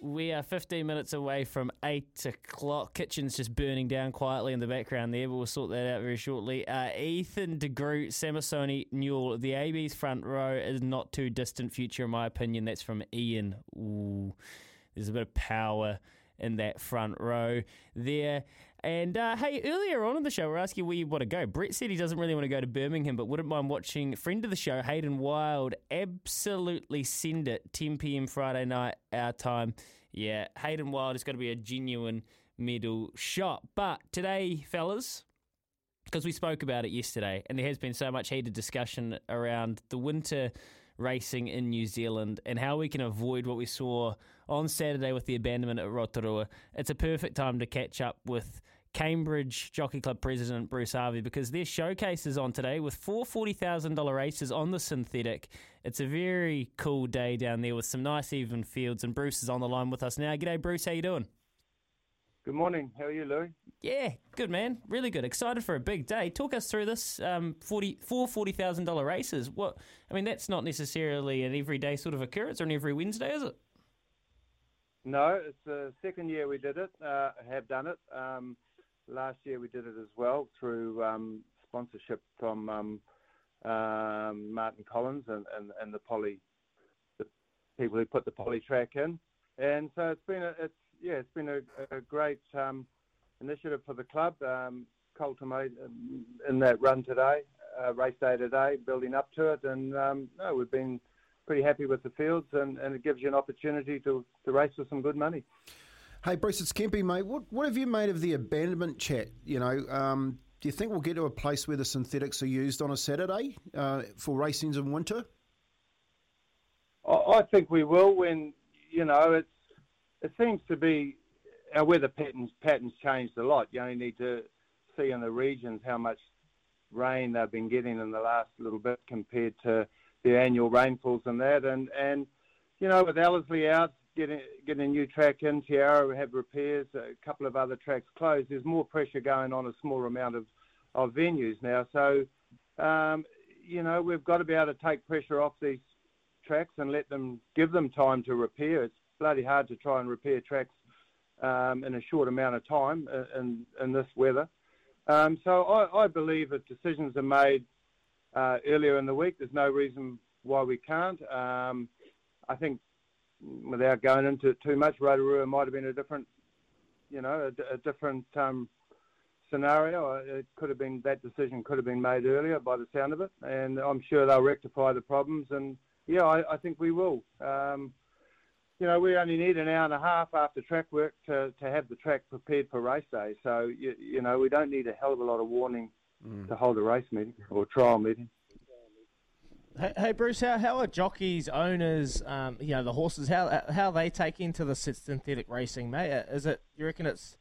We are 15 minutes away from 8 o'clock. Kitchen's just burning down quietly in the background there, but we'll sort that out very shortly. Uh, Ethan de Groot, Samisoni, Newell. The AB's front row is not too distant future, in my opinion. That's from Ian. Ooh, there's a bit of power in that front row there. And uh, hey, earlier on in the show, we're asking where you want to go. Brett said he doesn't really want to go to Birmingham, but wouldn't mind watching friend of the show, Hayden Wilde. absolutely send it 10 p.m. Friday night, our time. Yeah, Hayden Wilde is going to be a genuine medal shot. But today, fellas, because we spoke about it yesterday, and there has been so much heated discussion around the winter racing in New Zealand and how we can avoid what we saw on Saturday with the abandonment at Rotorua. It's a perfect time to catch up with Cambridge Jockey Club president Bruce Harvey because their showcase is on today with four $40,000 races on the synthetic. It's a very cool day down there with some nice even fields and Bruce is on the line with us now. G'day Bruce, how you doing? Good morning. How are you, Louis? Yeah, good man. Really good. Excited for a big day. Talk us through this. Um, forty four forty thousand dollar races. What? I mean, that's not necessarily an everyday sort of occurrence or an every Wednesday, is it? No, it's the second year we did it. Uh, have done it. Um, last year we did it as well through um, sponsorship from um, um, Martin Collins and, and, and the poly, the people who put the poly track in. And so it's been a, it's yeah, it's been a, a great um, initiative for the club. Um, cultivate in that run today, uh, race day today, building up to it, and um, no, we've been pretty happy with the fields, and, and it gives you an opportunity to, to race with some good money. Hey, Bruce, it's Kempy, mate. What, what have you made of the abandonment chat? You know, um, do you think we'll get to a place where the synthetics are used on a Saturday uh, for racings in winter? I think we will when, you know, it's it seems to be our weather patterns patterns changed a lot. You only need to see in the regions how much rain they've been getting in the last little bit compared to the annual rainfalls and that. And and you know, with Ellerslie out, getting getting a new track in, Te Rapa we have repairs, a couple of other tracks closed. There's more pressure going on a smaller amount of of venues now. So um, you know, we've got to be able to take pressure off these tracks and let them give them time to repair. It's bloody hard to try and repair tracks um, in a short amount of time in, in this weather. Um, so I, I, believe if decisions are made uh, earlier in the week, there's no reason why we can't. Um, I think without going into it too much, Rotorua might have been a different, you know, a, a different um, scenario. It could have been that decision could have been made earlier by the sound of it, and I'm sure they'll rectify the problems. And yeah, I, I think we will. Um, you know, we only need an hour and a half after track work to, to have the track prepared for race day. So, you, you know, we don't need a hell of a lot of warning mm. to hold a race meeting or trial meeting. Hey, hey Bruce, how, how are jockeys, owners, um, you know, the horses, how how they take into the synthetic racing, mate? Uh, is it, you reckon it's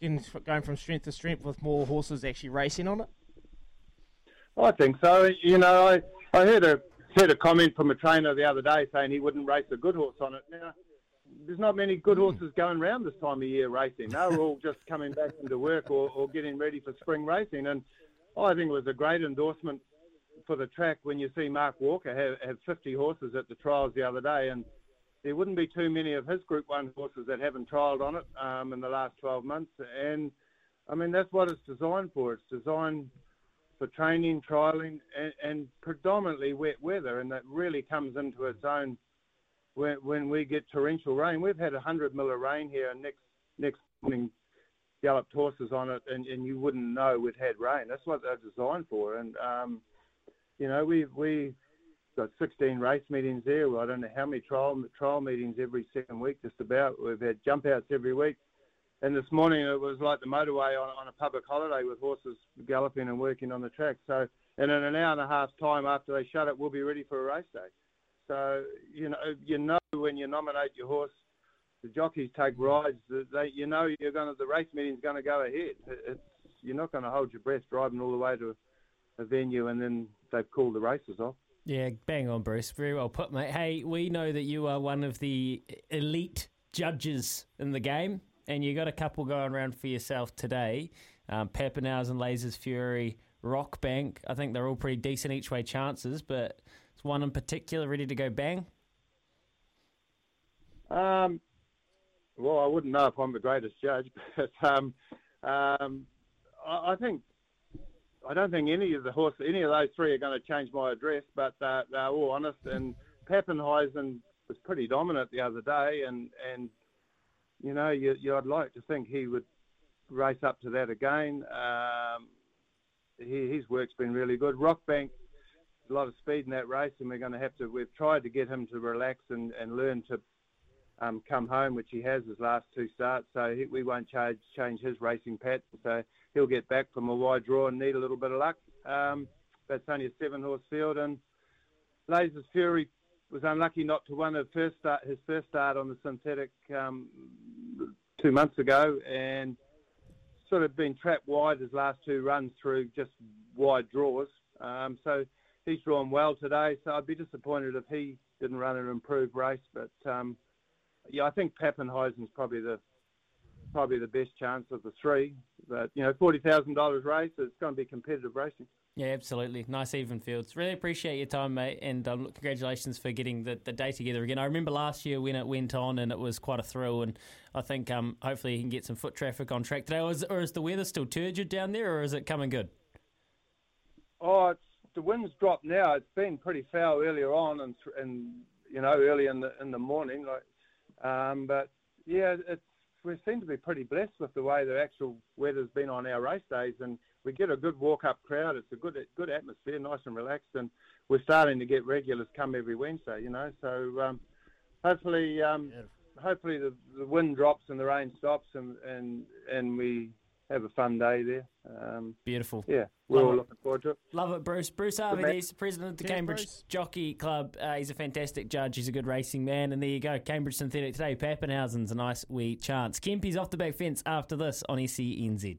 going from strength to strength with more horses actually racing on it? I think so. You know, I, I heard a heard a comment from a trainer the other day saying he wouldn't race a good horse on it. Now, there's not many good horses going around this time of year racing. They're all just coming back into work or, or getting ready for spring racing. And I think it was a great endorsement for the track when you see Mark Walker have, have 50 horses at the trials the other day. And there wouldn't be too many of his Group 1 horses that haven't trialled on it um, in the last 12 months. And, I mean, that's what it's designed for. It's designed for training, trialing, and, and, predominantly wet weather, and that really comes into its own when, when we get torrential rain. We've had 100 mil of rain here, and next next morning galloped horses on it, and, and you wouldn't know we'd had rain. That's what they're designed for, and um, you know we've we got 16 race meetings there. I don't know how many trial trial meetings every second week, just about. We've had jump outs every week. And this morning it was like the motorway on, on a public holiday with horses galloping and working on the track. So, and in an hour and a half time after they shut it, we'll be ready for a race day. So, you know, you know when you nominate your horse, the jockeys take rides. They, you know, you're going to the race meeting's going to go ahead. It's, you're not going to hold your breath driving all the way to a venue and then they've called the races off. Yeah, bang on, Bruce. Very well put, mate. Hey, we know that you are one of the elite judges in the game, and you got a couple going around for yourself today. Um, Papenhuyzen, Lasers Fury, Rockbank. I think they're all pretty decent each way chances, but is one in particular ready to go bang? Um, well, I wouldn't know if I'm the greatest judge, but um, um, I, I think I don't think any of the horse, any of those three are going to change my address, but they're all honest. And Papenhuyzen was pretty dominant the other day, and and you know, you, I'd like to think he would race up to that again. Um, he, his work's been really good. Rockbank, a lot of speed in that race, and we're going to have to. We've tried to get him to relax and, and learn to um, come home, which he has his last two starts. So he, we won't change change his racing pattern. So he'll get back from a wide draw and need a little bit of luck. Um, that's only a seven horse field, and Lasers Fury was unlucky not to win his first start, his first start on the synthetic um, two months ago, and sort of been trapped wide his last two runs through just wide draws. Um, so he's drawn well today. So I'd be disappointed if he didn't run an improved race, but um, yeah, I think Papenhuyzen's probably the probably the best chance of the three. But you know, forty thousand dollars race, it's going to be competitive racing. Yeah, absolutely. Nice even fields. Really appreciate your time, mate, and um, congratulations for getting the, the day together again. I remember last year when it went on, and it was quite a thrill. And I think um, hopefully you can get some foot traffic on track today. Or is, or is the weather still turgid down there, or is it coming good? Oh, the wind's dropped now. It's been pretty foul earlier on, and and you know early in the in the morning, like um, but yeah, it's we seem to be pretty blessed with the way the actual weather's been on our race days, and we get a good walk-up crowd. It's a good good atmosphere, nice and relaxed, and we're starting to get regulars come every Wednesday. You know, so um, hopefully, um, hopefully the, the wind drops and the rain stops, and and and we have a fun day there. Um, Beautiful. Yeah, we're Love all it. looking forward to it. Love it, Bruce. Bruce Harvey, he's president of the Cheers, Cambridge Bruce. Jockey Club. Uh, he's a fantastic judge. He's a good racing man. And there you go, Cambridge Synthetic today. Papenhuyzen's a nice wee chance. Kempy's off the back fence after this on SENZ.